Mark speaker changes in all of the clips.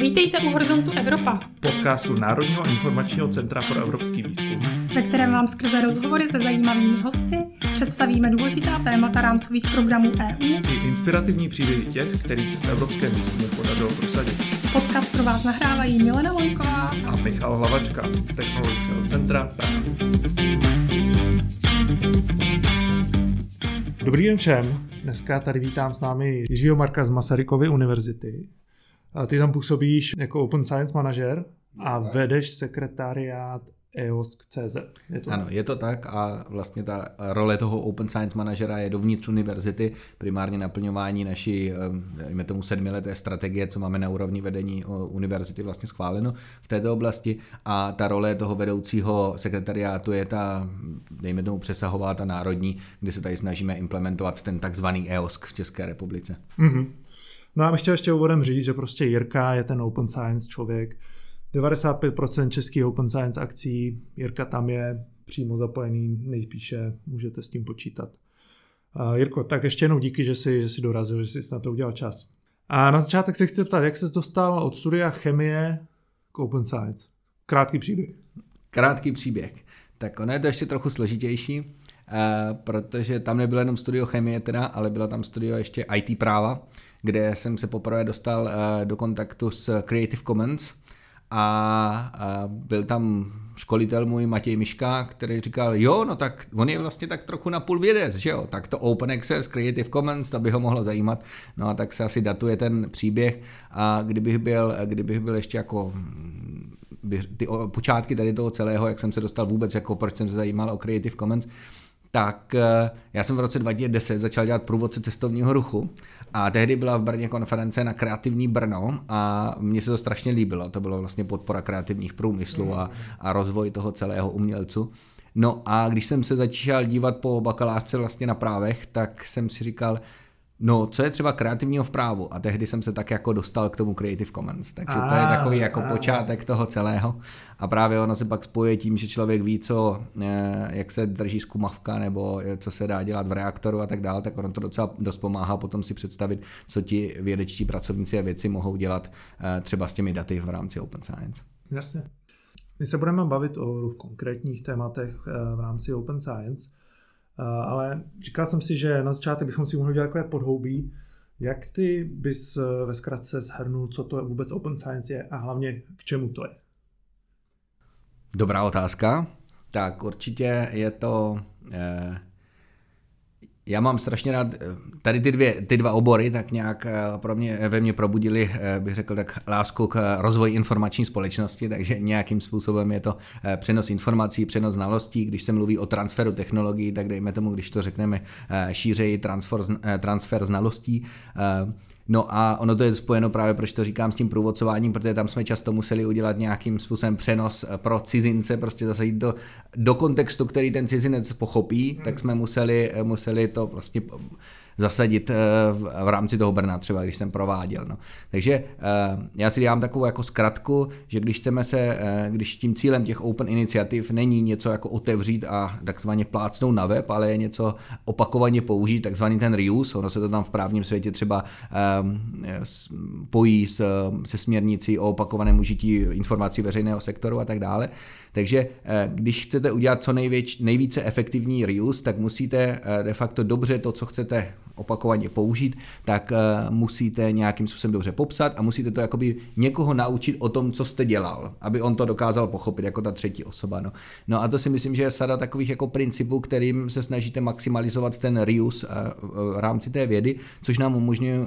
Speaker 1: Vítejte u Horizontu Evropa,
Speaker 2: podcastu Národního informačního centra pro evropský výzkum,
Speaker 1: ve kterém vám skrze rozhovory se zajímavými hosty představíme důležitá témata rámcových programů EU
Speaker 2: i inspirativní příběhy těch, kterých se v evropském výzkumu podařilo prosadit.
Speaker 1: Podcast pro vás nahrávají Milena Vojková
Speaker 2: a Michal Hlavačka z Technologického centra Praha. Dobrý den všem. Dneska tady vítám s námi Jiřího Marka z Masarykovy univerzity. Ty tam působíš jako Open Science Manager a vedeš sekretariát EOSK.cz.
Speaker 3: Je to ano, tak? je to tak a vlastně ta role toho Open Science Managera je dovnitř univerzity, primárně naplňování naší, dejme tomu sedmileté strategie, co máme na úrovni vedení univerzity vlastně schváleno v této oblasti a ta role toho vedoucího sekretariátu je ta, dejme tomu přesahová, ta národní, kde se tady snažíme implementovat ten takzvaný EOSK v České republice. Mm-hmm.
Speaker 2: No a ještě ještě úvodem říct, že prostě Jirka je ten open science člověk. 95% českých open science akcí, Jirka tam je přímo zapojený, nejspíše můžete s tím počítat. Uh, Jirko, tak ještě jednou díky, že jsi, že jsi dorazil, že jsi na to udělal čas. A na začátek se chci ptát, jak jsi dostal od studia chemie k open science? Krátký příběh.
Speaker 3: Krátký příběh. Tak ono je to ještě trochu složitější, uh, protože tam nebylo jenom studio chemie teda, ale bylo tam studio ještě IT práva, kde jsem se poprvé dostal eh, do kontaktu s Creative Commons a byl tam školitel můj Matěj Miška, který říkal, jo, no tak on je vlastně tak trochu na půl vědec, že jo, tak to Open Access, Creative Commons, to by ho mohlo zajímat, no a tak se asi datuje ten příběh a kdybych byl, kdybych byl ještě jako ty počátky tady toho celého, jak jsem se dostal vůbec, jako proč jsem se zajímal o Creative Commons, tak eh, já jsem v roce 2010 začal dělat průvodce cestovního ruchu a tehdy byla v Brně konference na kreativní Brno a mně se to strašně líbilo. To bylo vlastně podpora kreativních průmyslů a, a rozvoj toho celého umělcu. No a když jsem se začal dívat po bakalářce vlastně na právech, tak jsem si říkal, No, co je třeba kreativního v právu? A tehdy jsem se tak jako dostal k tomu Creative Commons. Takže to je takový jako počátek toho celého. A právě ono se pak spoje tím, že člověk ví, co, eh, jak se drží zkumavka nebo co se dá dělat v reaktoru a tak dále, tak ono to docela dost pomáhá potom si představit, co ti vědečtí pracovníci a věci mohou dělat eh, třeba s těmi daty v rámci Open Science.
Speaker 2: Jasně. My se budeme bavit o konkrétních tématech eh, v rámci Open Science. Eh, ale říkal jsem si, že na začátek bychom si mohli dělat takové podhoubí, jak ty bys eh, ve zkratce shrnul, co to vůbec open science je a hlavně k čemu to je?
Speaker 3: Dobrá otázka. Tak určitě je to eh, já mám strašně rád, eh, tady ty, dvě, ty dva obory tak nějak eh, pro mě, ve mně probudili, eh, bych řekl tak, lásku k rozvoji informační společnosti, takže nějakým způsobem je to přenos informací, přenos znalostí. Když se mluví o transferu technologií, tak dejme tomu, když to řekneme šířeji, transfer, transfer znalostí, No a ono to je spojeno právě, proč to říkám s tím průvodcováním, protože tam jsme často museli udělat nějakým způsobem přenos pro cizince, prostě zase jít do, do kontextu, který ten cizinec pochopí, hmm. tak jsme museli, museli to vlastně zasadit eh, v rámci toho Brna, třeba když jsem prováděl. No. Takže eh, já si dám takovou jako zkratku, že když chceme se, eh, když tím cílem těch open iniciativ není něco jako otevřít a takzvaně plácnout na web, ale je něco opakovaně použít, takzvaný ten reuse, ono se to tam v právním světě třeba pojí se směrnicí o opakovaném užití informací veřejného sektoru a tak dále. Takže když chcete udělat co nejvěč, nejvíce efektivní reuse, tak musíte de facto dobře to, co chcete opakovaně použít, tak uh, musíte nějakým způsobem dobře popsat a musíte to jakoby někoho naučit o tom, co jste dělal, aby on to dokázal pochopit jako ta třetí osoba. No, no a to si myslím, že je sada takových jako principů, kterým se snažíte maximalizovat ten reuse v rámci té vědy, což nám umožňují,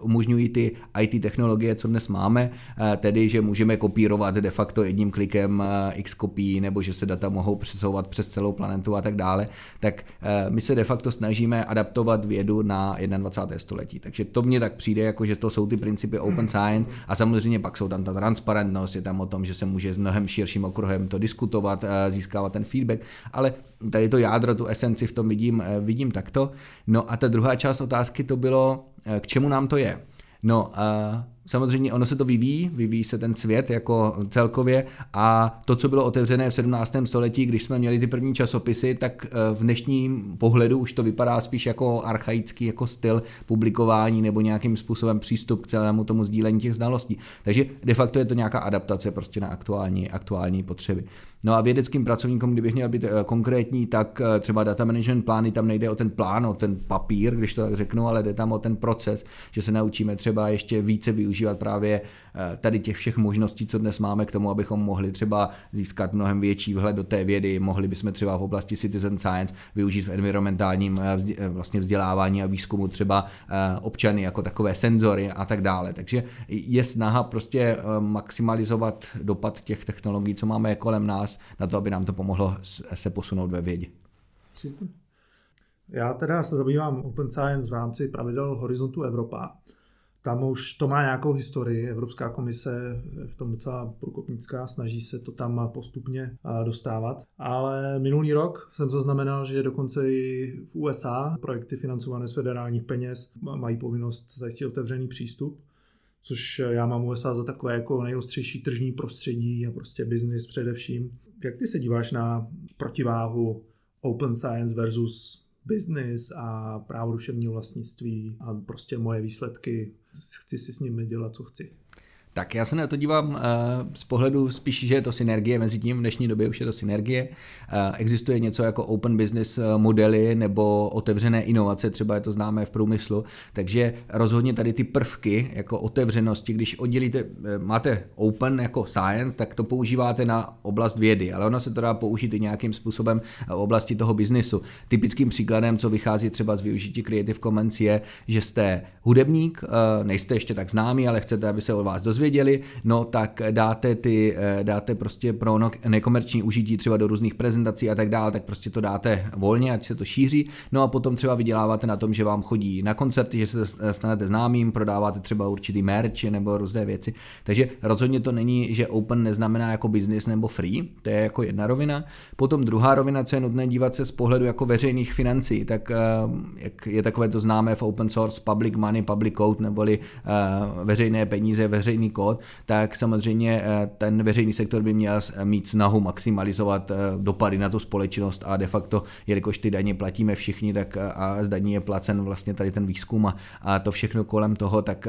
Speaker 3: umožňují ty IT technologie, co dnes máme, tedy, že můžeme kopírovat de facto jedním klikem x kopií, nebo že se data mohou přesouvat přes celou planetu a tak dále, tak my se de facto snažíme adaptovat vědu na 21. století. Takže to mně tak přijde, jako že to jsou ty principy open science a samozřejmě pak jsou tam ta transparentnost, je tam o tom, že se může s mnohem širším okruhem to diskutovat, eh, získávat ten feedback, ale tady to jádro, tu esenci v tom vidím, eh, vidím takto. No a ta druhá část otázky to bylo, eh, k čemu nám to je. No, samozřejmě ono se to vyvíjí, vyvíjí se ten svět jako celkově a to, co bylo otevřené v 17. století, když jsme měli ty první časopisy, tak v dnešním pohledu už to vypadá spíš jako archaický jako styl publikování nebo nějakým způsobem přístup k celému tomu sdílení těch znalostí. Takže de facto je to nějaká adaptace prostě na aktuální, aktuální potřeby. No a vědeckým pracovníkům, kdybych měl být konkrétní, tak třeba data management plány, tam nejde o ten plán, o ten papír, když to tak řeknu, ale jde tam o ten proces, že se naučíme třeba ještě více využívat právě eh, tady těch všech možností, co dnes máme k tomu, abychom mohli třeba získat mnohem větší vhled do té vědy, mohli bychom třeba v oblasti citizen science využít v environmentálním eh, eh, vlastně vzdělávání a výzkumu třeba občany jako takové senzory a tak dále. Takže je snaha prostě maximalizovat dopad těch technologií, co máme kolem nás, na to, aby nám to pomohlo se posunout ve vědě.
Speaker 2: Já teda se zabývám Open Science v rámci pravidel Horizontu Evropa. Tam už to má nějakou historii. Evropská komise v tom docela průkopnická, snaží se to tam postupně dostávat. Ale minulý rok jsem zaznamenal, že dokonce i v USA projekty financované z federálních peněz mají povinnost zajistit otevřený přístup což já mám USA za takové jako nejostřejší tržní prostředí a prostě biznis především. Jak ty se díváš na protiváhu open science versus business a právo duševního vlastnictví a prostě moje výsledky. Chci si s nimi dělat, co chci.
Speaker 3: Tak já se na to dívám uh, z pohledu spíš, že je to synergie mezi tím, v dnešní době už je to synergie. Uh, existuje něco jako open business eh, modely nebo otevřené inovace, třeba je to známé v průmyslu, takže rozhodně tady ty prvky jako otevřenosti, když oddělíte, máte open jako science, tak to používáte na oblast vědy, ale ono se to dá použít i nějakým způsobem v oblasti toho biznisu. Typickým příkladem, co vychází třeba z využití Creative Commons je, že jste hudebník, nejste ještě tak známý, ale chcete, aby se o vás dozvěděli, dozvěděli, no tak dáte ty, eh, dáte prostě pro nekomerční užití třeba do různých prezentací a tak dále, tak prostě to dáte volně, ať se to šíří, no a potom třeba vyděláváte na tom, že vám chodí na koncerty, že se stanete známým, prodáváte třeba určitý merch nebo různé věci, takže rozhodně to není, že open neznamená jako business nebo free, to je jako jedna rovina. Potom druhá rovina, co je nutné dívat se z pohledu jako veřejných financí, tak eh, jak je takové to známé v open source public money, public code, neboli eh, veřejné peníze, veřejný kód, tak samozřejmě eh, ten veřejný sektor by měl mít snahu maximalizovat eh, dopady na tu společnost a de facto, jelikož ty daně platíme všichni, tak eh, a z daní je placen vlastně tady ten výzkum a, a to všechno kolem toho, tak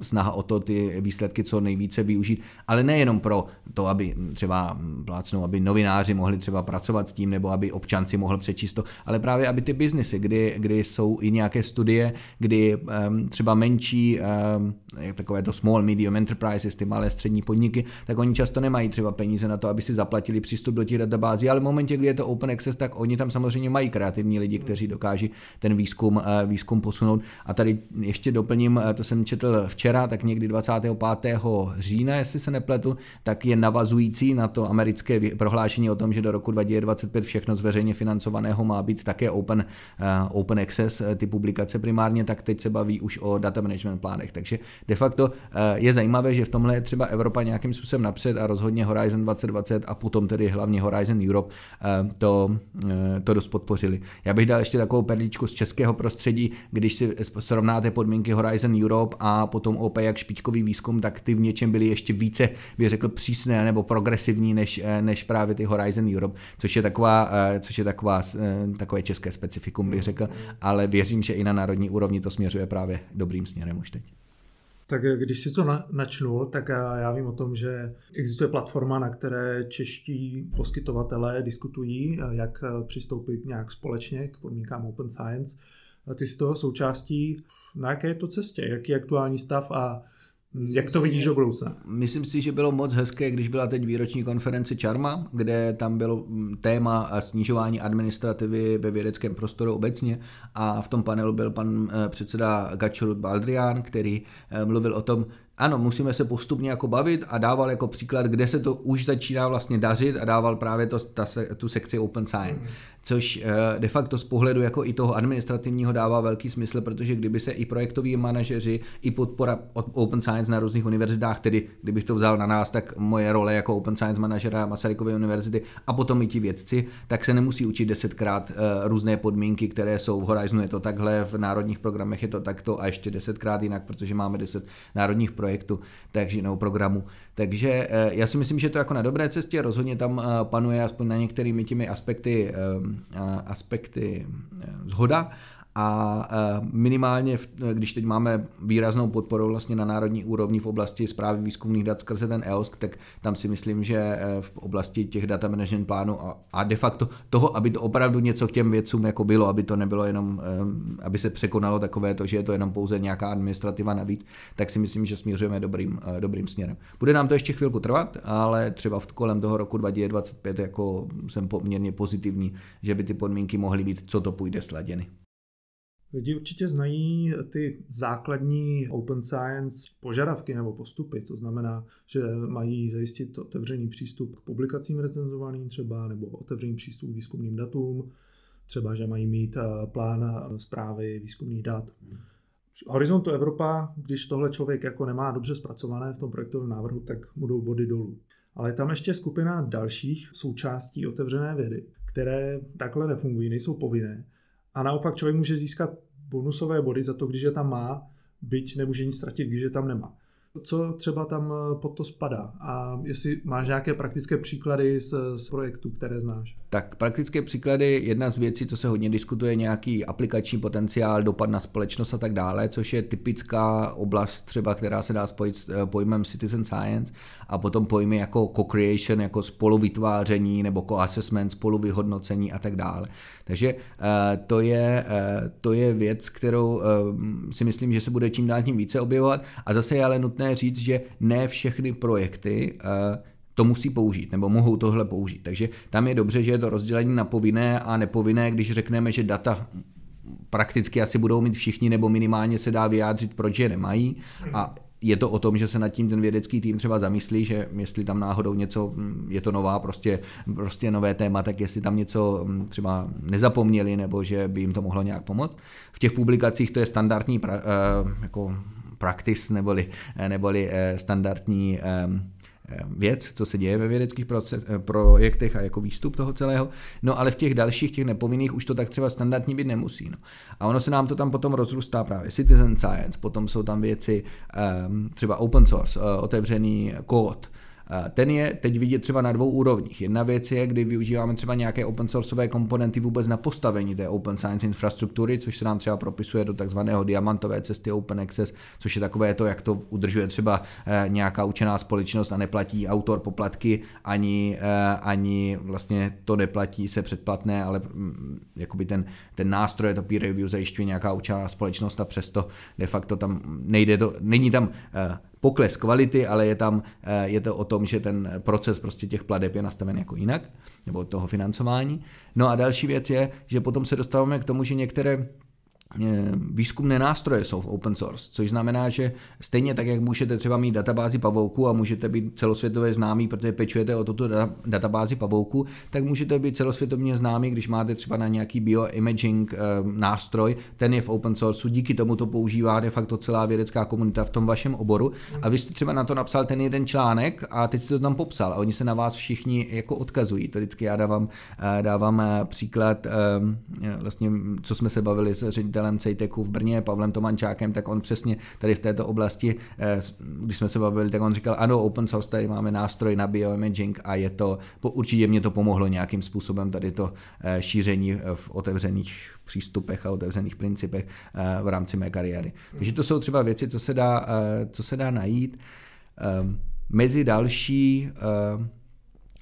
Speaker 3: snaha o to ty výsledky co nejvíce využít, ale nejenom pro to, aby třeba plácnou, aby novináři mohli třeba pracovat s tím, nebo aby občan si mohl přečíst to, ale právě aby ty biznesy, kdy, kdy jsou i nějaké studie, kdy třeba menší, takové to small medium enterprise enterprises, ty malé střední podniky, tak oni často nemají třeba peníze na to, aby si zaplatili přístup do těch databází, ale v momentě, kdy je to open access, tak oni tam samozřejmě mají kreativní lidi, kteří dokáží ten výzkum, eh, výzkum posunout. A tady ještě doplním, eh, to jsem četl včera, tak někdy 25. října, jestli se nepletu, tak je navazující na to americké prohlášení o tom, že do roku 2025 všechno z veřejně financovaného má být také open, uh, open access, ty publikace primárně, tak teď se baví už o data management plánech. Takže de facto je zajímavé, že že v tomhle je třeba Evropa nějakým způsobem napřed a rozhodně Horizon 2020 a potom tedy hlavně Horizon Europe eh, to, eh, to dost podpořili. Já bych dal ještě takovou perličku z českého prostředí, když si srovnáte podmínky Horizon Europe a potom OP jak špičkový výzkum, tak ty v něčem byly ještě více, bych řekl, přísné nebo progresivní než, eh, než právě ty Horizon Europe, což je taková, což je taková, takové české specifikum, bych řekl, ale věřím, že i na národní úrovni to směřuje právě dobrým směrem už teď.
Speaker 2: Tak když si to načnu, tak já vím o tom, že existuje platforma, na které čeští poskytovatelé diskutují, jak přistoupit nějak společně k podmínkám Open Science. Ty jsi toho součástí. Na jaké je to cestě? Jaký je aktuální stav a jak to vidíš do budoucna?
Speaker 3: Myslím si, že bylo moc hezké, když byla teď výroční konference Charma, kde tam bylo mm, téma snižování administrativy ve vědeckém prostoru obecně a v tom panelu byl pan eh, předseda Gačorut Baldrian, který eh, mluvil o tom, ano, musíme se postupně jako bavit a dával jako příklad, kde se to už začíná vlastně dařit a dával právě to, ta, tu sekci Open Science. Mm což eh, de facto z pohledu jako i toho administrativního dává velký smysl, protože kdyby se i projektoví manažeři, i podpora od Open Science na různých univerzitách, tedy kdybych to vzal na nás, tak moje role jako Open Science manažera Masarykovy univerzity a potom i ti vědci, tak se nemusí učit desetkrát uh, různé podmínky, které jsou v Horizonu je to takhle, v národních programech je to takto a ještě desetkrát jinak, protože máme deset národních projektu, takže nebo programu. Takže eh, já si myslím, že to jako na dobré cestě, rozhodně tam panuje aspoň na některými těmi aspekty, aspekty zhoda a e, minimálně, když teď máme výraznou podporu vlastně na národní úrovni v oblasti zprávy výzkumných dat skrze ten EOSK, tak tam si myslím, že e, v oblasti těch data management plánu a de facto toho, aby to opravdu něco k těm věcům jako bylo, aby to nebylo jenom, aby se překonalo takové to, že je to jenom pouze nějaká administrativa navíc, tak si myslím, že směřujeme dobrým, dobrým směrem. Bude nám to ještě chvilku trvat, ale třeba v kolem toho roku 2025 jako jsem poměrně pozitivní, že by ty podmínky mohly být, co to půjde sladěny.
Speaker 2: Lidi určitě znají ty základní open science požadavky nebo postupy, to znamená, že mají zajistit otevřený přístup k publikacím recenzovaným třeba, nebo otevřený přístup k výzkumným datům, třeba, že mají mít eh, plán eh, zprávy výzkumných dat. Horizontu Evropa, když tohle člověk jako nemá dobře zpracované v tom projektovém návrhu, tak mu jdou body dolů. Ale je tam ještě skupina dalších součástí otevřené vědy, které takhle nefungují, nejsou povinné a naopak člověk může získat bonusové body za to, když je tam má, byť nemůže nic ztratit, když je tam nemá co třeba tam eh, pod to spadá a jestli máš nějaké praktické příklady z, z projektů, které znáš.
Speaker 3: Tak praktické příklady, jedna z věcí, co se hodně diskutuje, nějaký aplikační potenciál, dopad na společnost a tak dále, což je typická oblast třeba, která se dá spojit s eh, pojmem citizen science a potom pojmy jako co-creation, jako spoluvytváření nebo co-assessment, spoluvyhodnocení a tak dále. Takže eh, to je, to je věc, kterou si myslím, že se bude čím dál tím více objevovat a zase je ale nutné nutné říct, že ne všechny projekty eh, to musí použít, nebo mohou tohle použít. Takže tam je dobře, že je to rozdělení na povinné a nepovinné, když řekneme, že data prakticky asi budou mít všichni, nebo minimálně se dá vyjádřit, proč je nemají. A je to o tom, že se nad tím ten vědecký tým třeba zamyslí, že jestli tam náhodou něco, je to nová, prostě, prostě nové téma, tak jestli tam něco hm, třeba nezapomněli, nebo že by jim to mohlo nějak pomoct. V těch publikacích to je standardní pra, eh, jako practice neboli, eh, neboli eh, standardní eh, věc, co se děje ve vědeckých proces, projektech a jako výstup toho celého. No ale v těch dalších, těch nepovinných už to tak třeba standardní být nemusí. No. A ono se nám to tam potom rozrůstá právě citizen science, potom jsou tam věci třeba open source, otevřený kód, ten je teď vidět třeba na dvou úrovních. Jedna věc je, kdy využíváme třeba nějaké open sourceové komponenty vůbec na postavení té open science infrastruktury, což se nám třeba propisuje do takzvaného diamantové cesty open access, což je takové to, jak to udržuje třeba eh, nějaká učená společnost a neplatí autor poplatky, ani, eh, ani vlastně to neplatí se předplatné, ale mm, jakoby ten, ten nástroj, to peer review zajišťuje nějaká učená společnost a přesto de facto tam nejde to, není tam eh, pokles kvality, ale je tam, eh, je to o tom, že ten proces prostě těch pladeb je nastaven jako jinak, nebo toho financování. No a další věc je, že potom se dostáváme k tomu, že některé výzkumné nástroje jsou v open source, což znamená, že stejně tak, jak můžete třeba mít databázi pavouku a můžete být celosvětově známý, protože pečujete o tuto databázi pavouku, tak můžete být celosvětově známý, když máte třeba na nějaký bioimaging eh, nástroj, ten je v open source, díky tomu to používá de facto celá vědecká komunita v tom vašem oboru a vy jste třeba na to napsal ten jeden článek a teď jste to tam popsal a oni se na vás všichni jako odkazují. To vždycky já dávám, eh, dávám příklad, vlastně, co jsme se bavili s ředitelem ředitelem CETECu v Brně, Pavlem Tomančákem, tak on přesně tady v této oblasti, eh, když jsme se bavili, tak on říkal, ano, open source, tady máme nástroj na bioimaging a je to, určitě mě to pomohlo nějakým způsobem tady to eh, šíření v otevřených přístupech a otevřených principech eh, v rámci mé kariéry. Takže to jsou třeba věci, co se dá, co se dá najít. Mezi další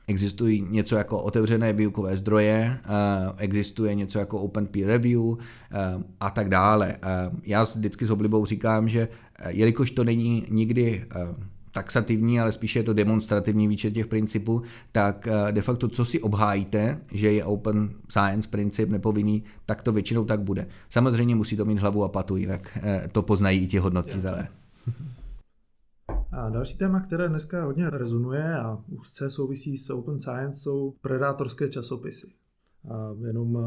Speaker 3: Existují něco jako otevřené výukové zdroje, eh, existuje něco jako open peer review eh, a tak dále. Eh, já vždycky s oblibou říkám, že jelikož to není nikdy taxativní, ale spíše je to demonstrativní výčet těch principů, tak de facto, co si obhájíte, že je open science princip nepovinný, tak to většinou tak bude. Samozřejmě musí to mít hlavu a patu, jinak to poznají i ti hodnotitelé.
Speaker 2: A další téma, které dneska hodně rezonuje a úzce souvisí s open science, jsou predátorské časopisy. A jenom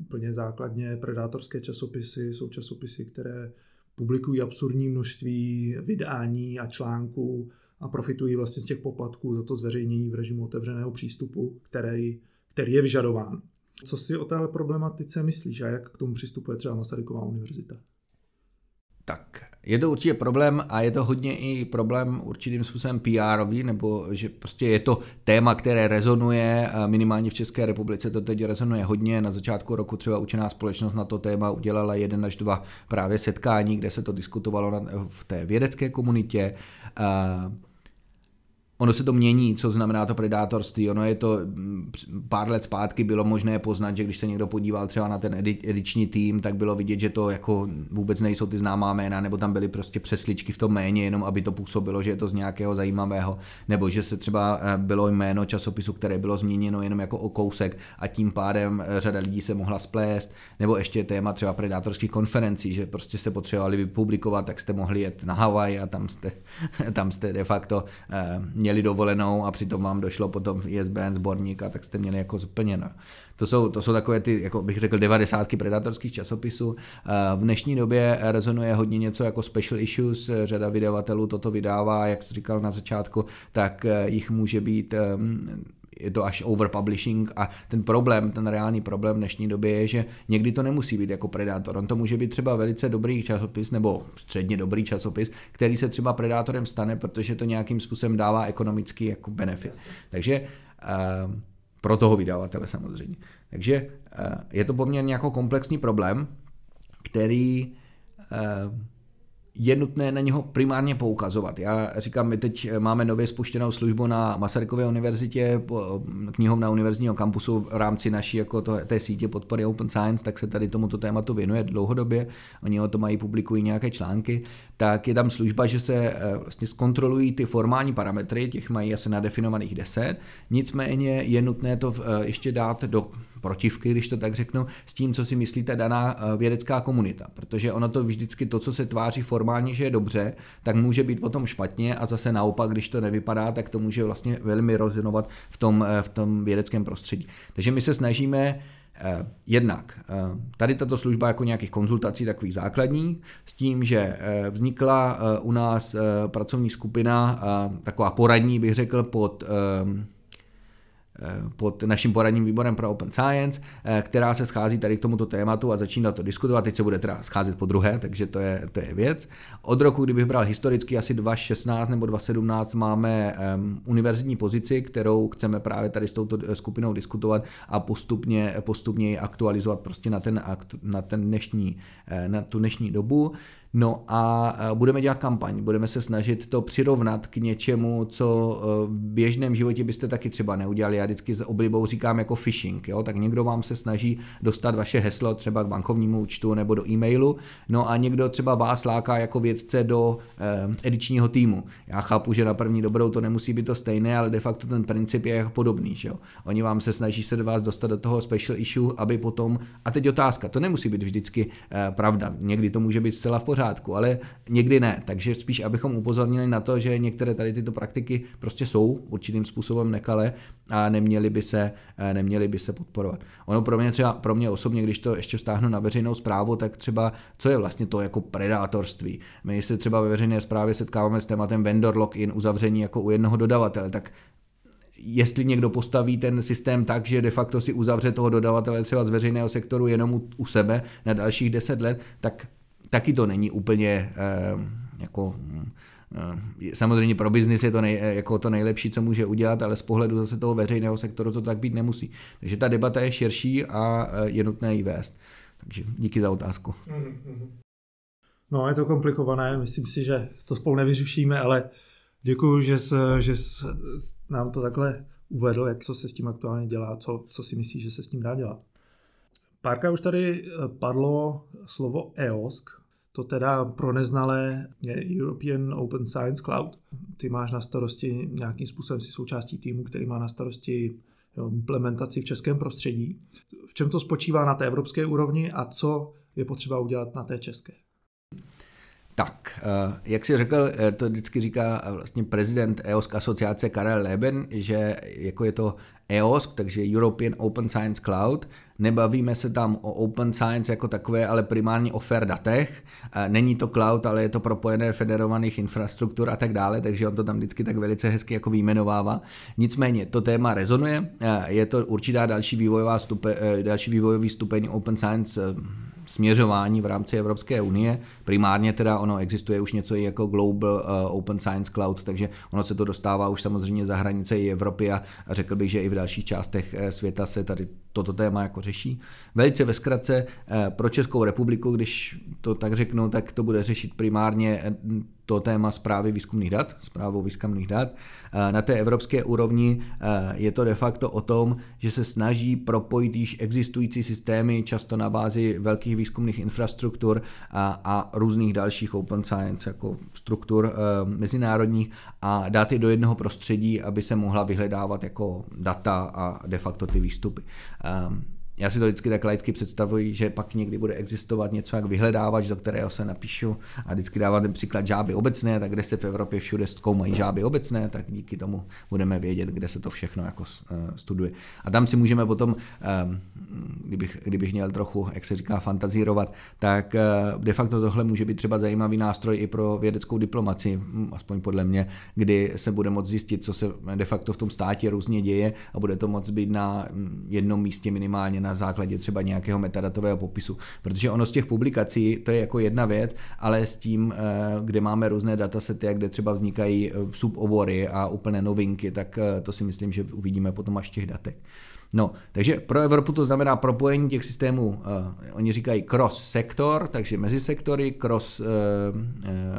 Speaker 2: úplně základně predátorské časopisy jsou časopisy, které publikují absurdní množství vydání a článků a profitují vlastně z těch poplatků za to zveřejnění v režimu otevřeného přístupu, který, který je vyžadován. Co si o téhle problematice myslíš a jak k tomu přistupuje třeba Masaryková univerzita?
Speaker 3: Tak, je to určitě problém a je to hodně i problém určitým způsobem pr nebo že prostě je to téma, které rezonuje, minimálně v České republice to teď rezonuje hodně. Na začátku roku třeba učená společnost na to téma udělala jeden až dva právě setkání, kde se to diskutovalo v té vědecké komunitě. Ono se to mění, co znamená to predátorství. Ono je to mm, pár let zpátky bylo možné poznat, že když se někdo podíval třeba na ten ediční tým, tak bylo vidět, že to jako vůbec nejsou ty známá jména, nebo tam byly prostě přesličky v tom méně, jenom aby to působilo, že je to z nějakého zajímavého, nebo že se třeba eh, bylo jméno časopisu, které bylo změněno jenom jako o kousek a tím pádem eh, řada lidí se mohla splést, nebo ještě téma třeba predátorských konferencí, že prostě se potřebovali vypublikovat, tak jste mohli jet na Havaj a tam jste, tam jste de facto eh, měli dovolenou a přitom vám došlo potom ISBN sborník a tak jste měli jako splněno. To jsou, to jsou takové ty, jako bych řekl, devadesátky predatorských časopisů. V dnešní době rezonuje hodně něco jako special issues, řada vydavatelů toto vydává, jak jsi říkal na začátku, tak eh, jich může být je to až overpublishing a ten problém, ten reálný problém v dnešní době je, že někdy to nemusí být jako predátor. On to může být třeba velice dobrý časopis nebo středně dobrý časopis, který se třeba predátorem stane, protože to nějakým způsobem dává ekonomický jako benefit. Takže uh, pro toho vydavatele samozřejmě. Takže uh, je to poměrně jako komplexní problém, který uh, je nutné na něho primárně poukazovat. Já říkám, my teď máme nově spuštěnou službu na Masarykově univerzitě, knihovna univerzitního kampusu v rámci naší jako to, té sítě podpory Open Science, tak se tady tomuto tématu věnuje dlouhodobě. Oni o to mají, publikují nějaké články. Tak je tam služba, že se eh, vlastně zkontrolují ty formální parametry, těch mají asi nadefinovaných 10. Nicméně je nutné to eh, ještě dát do protivky, když to tak řeknu, s tím, co si myslí ta daná eh, vědecká komunita. Protože ono to vždycky to, co se tváří formálně, že je dobře, tak může být potom špatně a zase naopak, když to nevypadá, tak to může vlastně velmi rozhodovat v tom, eh, v tom vědeckém prostředí. Takže my se snažíme Eh, jednak tady tato služba jako nějakých konzultací takových základní, s tím, že vznikla u nás pracovní skupina, taková poradní bych řekl pod pod naším poradním výborem pro Open Science, eh, která se schází tady k tomuto tématu a začíná to diskutovat. Teď se bude teda scházet po druhé, takže to je, to je věc. Od roku, kdybych bral historicky, asi 2016 nebo 2017 máme um, univerzitní pozici, kterou chceme právě tady s touto eh, skupinou diskutovat a postupně, postupně ji aktualizovat prostě na ten, na ten dnešní, na tu dnešní dobu. No a budeme dělat kampaň, budeme se snažit to přirovnat k něčemu, co e, v běžném životě byste taky třeba neudělali. Já vždycky s oblibou říkám jako phishing, jo? tak někdo vám se snaží dostat vaše heslo třeba k bankovnímu účtu nebo do e-mailu, no a někdo třeba vás láká jako vědce do eh, edičního týmu. Já chápu, že na první dobrou to nemusí být to stejné, ale de facto ten princip je podobný. Že jo? Oni vám se snaží se do vás dostat do toho special issue, aby potom, a teď otázka, to nemusí být vždycky eh, pravda, někdy to může být zcela v pořádku, pořádku, ale někdy ne. Takže spíš, abychom upozornili na to, že některé tady tyto praktiky prostě jsou určitým způsobem nekalé a neměly by se, eh, neměly by se podporovat. Ono pro mě třeba, pro mě osobně, když to ještě vztáhnu na veřejnou zprávu, tak třeba, co je vlastně to jako predátorství. My se třeba ve veřejné zprávě setkáváme s tématem vendor lock-in, uzavření jako u jednoho dodavatele, tak jestli někdo postaví ten systém tak, že de facto si uzavře toho dodavatele třeba z veřejného sektoru jenom u, u sebe na dalších 10 let, tak taky to není úplně eh, jako eh, Samozřejmě pro biznis je to nej, jako to nejlepší, co může udělat, ale z pohledu zase toho veřejného sektoru to tak být nemusí. Takže ta debata je širší a eh, je nutné ji vést. Takže díky za otázku.
Speaker 2: No, je to komplikované, myslím si, že to spolu nevyřešíme, ale děkuji, že, jsi, že jsi nám to takhle uvedl, jak co se s tím aktuálně dělá, co, co si myslíš, že se s tím dá dělat. Párka už tady padlo slovo EOSC, to teda pro neznalé je European Open Science Cloud. Ty máš na starosti nějakým způsobem si součástí týmu, který má na starosti implementaci v českém prostředí. V čem to spočívá na té evropské úrovni a co je potřeba udělat na té české?
Speaker 3: Tak, eh, jak si řekl, eh, to vždycky říká eh, vlastně prezident EOSC asociace Karel Leben, že jako je to EOSC, takže European Open Science Cloud. Nebavíme se tam o Open Science jako takové, ale primárně o fair datech. Není to cloud, ale je to propojené federovaných infrastruktur a tak dále, takže on to tam vždycky tak velice hezky jako výjmenovává. Nicméně to téma rezonuje, je to určitá další, vývojová stupe, další vývojový stupeň Open Science směřování v rámci Evropské unie. Primárně teda ono existuje už něco jako Global uh, Open Science Cloud, takže ono se to dostává už samozřejmě za hranice i Evropy a řekl bych, že i v dalších částech eh, světa se tady toto téma jako řeší. Velice ve zkratce eh, pro Českou republiku, když to tak řeknu, tak to bude řešit primárně eh, to téma zprávy výzkumných dat, zprávou výzkumných dat. Eh, na té evropské úrovni je to de facto o tom, že se snaží propojit již existující systémy, často na bázi velkých výzkumných infrastruktur a, a různých dalších open science jako struktur mezinárodních a dát je do jednoho prostředí, aby se mohla vyhledávat jako data a de facto ty výstupy. Um, já si to vždycky tak laicky představuji, že pak někdy bude existovat něco jak vyhledávač, do kterého se napíšu a vždycky dávám ten příklad žáby obecné, tak kde se v Evropě všude zkoumají žáby obecné, tak díky tomu budeme vědět, kde se to všechno jako uh, studuje. A tam si můžeme potom, um, kdybych, kdybych měl trochu, jak se říká, fantazírovat, tak uh, de facto tohle může být třeba zajímavý nástroj i pro vědeckou diplomaci, hm, aspoň podle mě, kdy se bude moct zjistit, co se de facto v tom státě různě děje a bude to moct být na hm, jednom místě minimálně na základě třeba nějakého metadatového popisu. Protože ono z těch publikací, to je jako jedna věc, ale s tím, eh, kde máme různé datasety, kde třeba vznikají eh, subobory a úplné novinky, tak eh, to si myslím, že uvidíme potom až v těch datech. No, takže pro Evropu to znamená propojení těch systémů, uh, oni říkají cross sektor, takže mezi sektory, cross uh,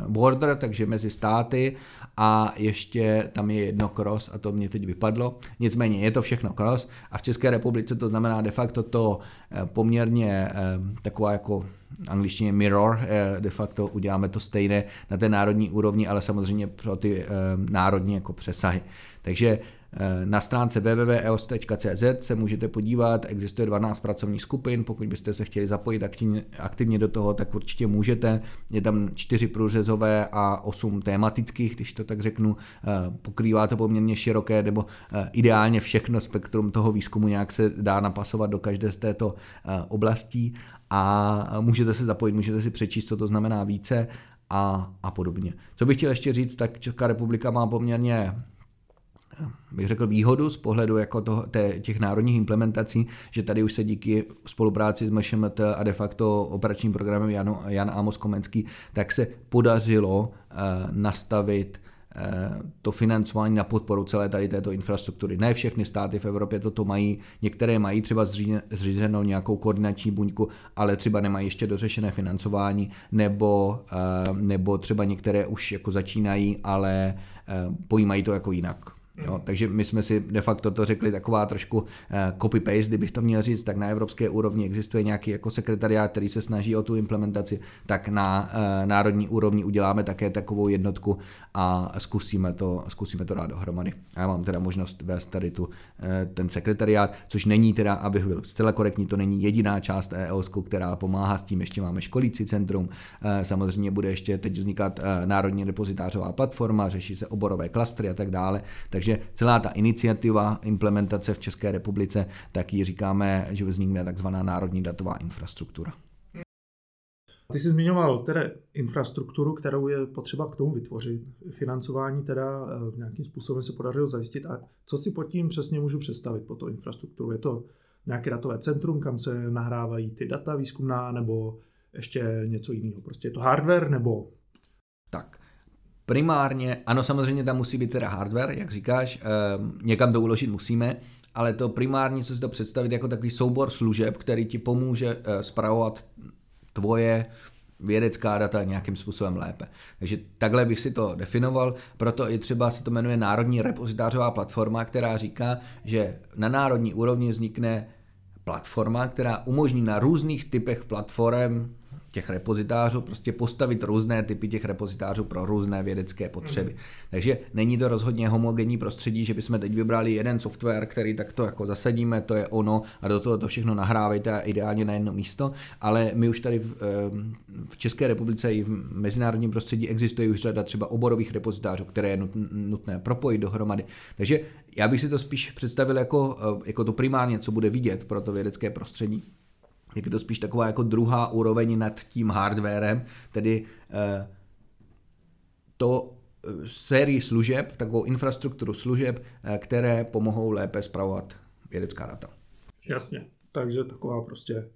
Speaker 3: border, takže mezi státy a ještě tam je jedno cross a to mě teď vypadlo. Nicméně je to všechno cross a v České republice to znamená de facto to poměrně uh, taková jako angličtině mirror, de facto uděláme to stejné na té národní úrovni, ale samozřejmě pro ty národní jako přesahy. Takže Eh, na stránce www.eos.cz se můžete podívat, existuje 12 pracovních skupin, pokud byste se chtěli zapojit aktivně, aktivně do toho, tak určitě můžete. Je tam 4 průřezové a 8 tématických, když to tak řeknu, eh, pokrývá to poměrně široké, nebo eh, ideálně všechno spektrum toho výzkumu nějak se dá napasovat do každé z této oblastí a můžete se zapojit, můžete si přečíst, co to znamená více a, a podobně. Co bych chtěl ještě říct, tak Česká republika má poměrně bych řekl, výhodu z pohledu jako to, té, těch národních implementací, že tady už se díky spolupráci s MŠMT a de facto operačním programem Jan, Jan Amos Komenský, tak se podařilo uh, nastavit uh, to financování na podporu celé tady této infrastruktury. Ne všechny státy v Evropě toto mají, některé mají třeba zřízenou nějakou koordinační buňku, ale třeba nemají ještě dořešené financování, nebo, uh, nebo třeba některé už jako začínají, ale pojímají to jako jinak. Jo, takže my jsme si de facto to řekli taková trošku eh, copy-paste, kdybych to měl říct, tak na evropské úrovni existuje nějaký jako sekretariát, který se snaží o tu implementaci, tak na uh, národní úrovni uděláme také takovou jednotku a zkusíme to, zkusíme to dát dohromady. Já mám teda možnost vést tady tu, uh, ten sekretariát, což není teda, abych byl zcela korektní, to není jediná část EOS, která pomáhá s tím, ještě máme školící centrum, samozřejmě bude ještě teď vznikat národní repozitářová platforma, řeší se oborové klastry a tak dále, takže takže celá ta iniciativa implementace v České republice, tak ji říkáme, že vznikne takzvaná národní datová infrastruktura.
Speaker 2: Ty jsi zmiňoval teda infrastrukturu, kterou je potřeba k tomu vytvořit. Financování teda eh, nějakým způsobem se podařilo zajistit. A co si pod tím přesně můžu představit, po to infrastrukturu? Je to nějaké datové centrum, kam se nahrávají ty data výzkumná, nebo ještě něco jiného? Prostě je to hardware, nebo...
Speaker 3: Tak, Primárně, ano, samozřejmě tam musí být teda hardware, jak říkáš, ehm, někam to uložit musíme, ale to primárně, co si to představit jako takový soubor služeb, který ti pomůže spravovat eh, tvoje vědecká data nějakým způsobem lépe. Takže takhle bych si to definoval, proto i třeba se to jmenuje Národní repozitářová platforma, která říká, že na národní úrovni vznikne platforma, která umožní na různých typech platform těch repozitářů, prostě postavit různé typy těch repozitářů pro různé vědecké potřeby. Mm. Takže není to rozhodně homogenní prostředí, že bychom teď vybrali jeden software, který takto jako zasadíme, to je ono a do toho to všechno nahrávejte a ideálně na jedno místo, ale my už tady v, v České republice i v mezinárodním prostředí existuje už řada třeba oborových repozitářů, které je nutné propojit dohromady. Takže já bych si to spíš představil jako, jako to primárně, co bude vidět pro to vědecké prostředí je to spíš taková jako druhá úroveň nad tím hardwarem, tedy eh, to eh, sérii služeb, takovou infrastrukturu služeb, eh, které pomohou lépe zpravovat vědecká data.
Speaker 2: Jasně, takže taková prostě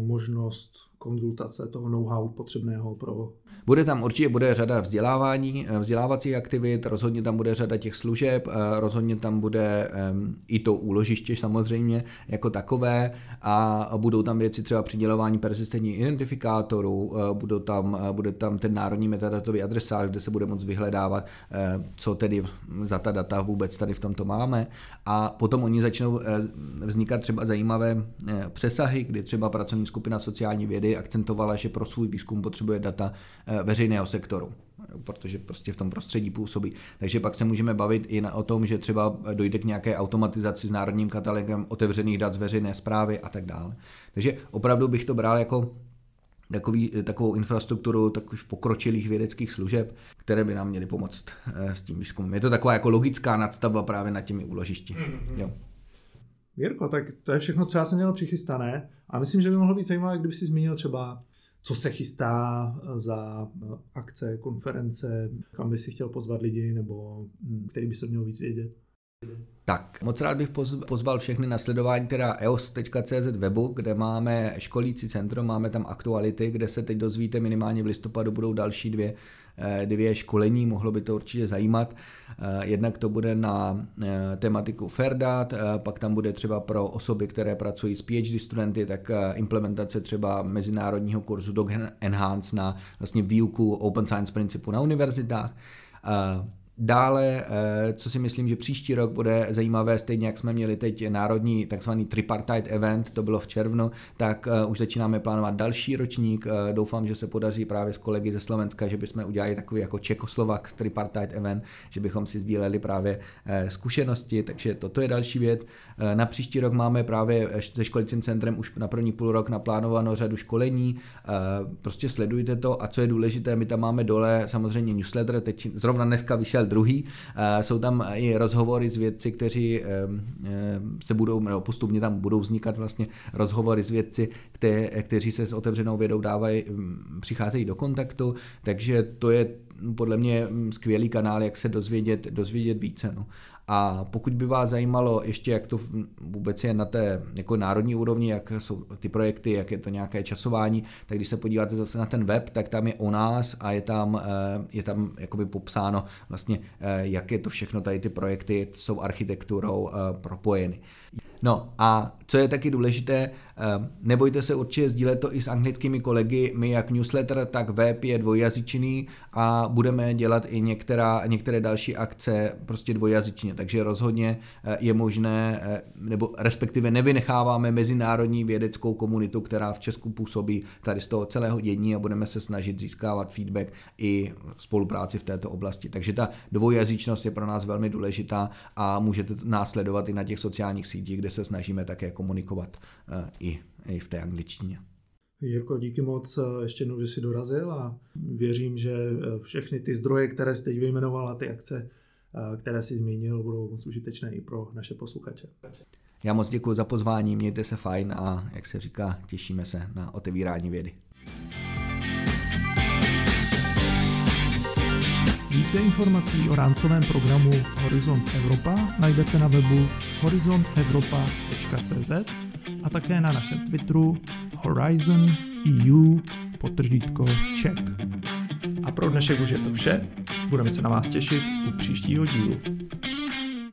Speaker 2: možnost konzultace toho know-how potřebného pro...
Speaker 3: Bude tam určitě bude řada vzdělávání, eh, vzdělávacích aktivit, rozhodně tam bude řada těch služeb, eh, rozhodně tam bude i to úložiště samozřejmě jako takové. A budou tam věci třeba přidělování persistentních identifikátorů, eh, budou tam, bude tam ten národní metadatový adresář, kde se bude moct vyhledávat, co tedy za ta data vůbec tady v tomto máme. A potom oni začnou vznikat třeba zajímavé přesahy, kdy třeba pracovní skupina sociální vědy akcentovala, že pro svůj výzkum potřebuje data eh, veřejného sektoru protože prostě v tom prostředí působí. Takže pak se můžeme bavit i o tom, že třeba dojde k nějaké automatizaci s národním katalogem otevřených dat z veřejné zprávy a tak dále. Takže opravdu bych to bral jako takový, takovou infrastrukturu takových pokročilých vědeckých služeb, které by nám měly pomoct eh, s tím výzkumem. Je to taková jako logická nadstavba právě na těmi úložišti. Mm-hmm. Jo.
Speaker 2: Jirko, tak to je všechno, co já jsem měl přichystané a myslím, že by mohlo být zajímavé, kdyby si zmínil třeba, co se chystá za akce, konference, kam by si chtěl pozvat lidi, nebo hm, který by se měl víc vědět.
Speaker 3: Tak, moc rád bych pozval všechny na sledování teda eos.cz webu, kde máme školící centrum, máme tam aktuality, kde se teď dozvíte minimálně v listopadu budou další dvě, eh, dvě školení, mohlo by to určitě zajímat. Eh, jednak to bude na eh, tematiku Ferdat, pak tam bude třeba pro osoby, které pracují s PhD studenty, tak implementace třeba mezinárodního kurzu Dog Enhance na vlastně výuku Open Science principu na univerzitách. Dále, eh, co si myslím, že příští rok bude zajímavé, stejně jak jsme měli teď národní takzvaný tripartite event, to bylo v červnu, tak eh, už začínáme plánovat další ročník. Eh, doufám, že se podaří právě s kolegy ze Slovenska, že bychom udělali takový jako Čekoslovak tripartite event, že bychom si sdíleli právě zkušenosti, takže toto je další věc. Na příští rok máme právě se školicím centrem už na první půl rok naplánováno řadu školení, prostě sledujte to a co je důležité, my tam máme dole samozřejmě newsletter, teď zrovna dneska vyšel seriál druhý. Jsou tam i rozhovory s vědci, kteří se budou, nebo postupně tam budou vznikat vlastně rozhovory s vědci, kte, kteří se s otevřenou vědou dávají, přicházejí do kontaktu, takže to je podle mě skvělý kanál, jak se dozvědět, dozvědět více. No. A pokud by vás zajímalo ještě, jak to vůbec je na té jako národní úrovni, jak jsou ty projekty, jak je to nějaké časování, tak když se podíváte zase na ten web, tak tam je o nás a je tam, eh, je tam jakoby popsáno vlastně, eh, jak je to všechno, tady ty projekty jsou architekturou eh, propojeny. No a co je taky důležité, nebojte se určitě sdílet to i s anglickými kolegy, my jak newsletter, tak web je dvojjazyčný a budeme dělat i některá, některé další akce prostě dvojjazyčně, takže rozhodně eh, je možné, eh, nebo respektive nevynecháváme mezinárodní vědeckou komunitu, která v Česku působí tady z toho celého dění a budeme se snažit získávat feedback i spolupráci v této oblasti. Takže ta dvojjazyčnost je pro nás velmi důležitá a můžete následovat i na těch sociálních sítích, kde se snažíme také komunikovat eh, i, i v té angličtině.
Speaker 2: Jirko, díky moc eh, ještě jednou, že jsi dorazil a věřím, že eh, všechny ty zdroje, které jsi teď vyjmenoval a ty akce, které jsi zmínil, budou moc užitečné i pro naše posluchače.
Speaker 3: Já moc děkuji za pozvání, mějte se fajn a jak se říká, těšíme se na otevírání vědy.
Speaker 2: Více informací o rámcovém programu Horizont Evropa najdete na webu horizontevropa.cz a také na našem Twitteru Horizon EU potržítko Czech. A pro dnešek už je to vše. Budeme se na vás těšit u příštího dílu.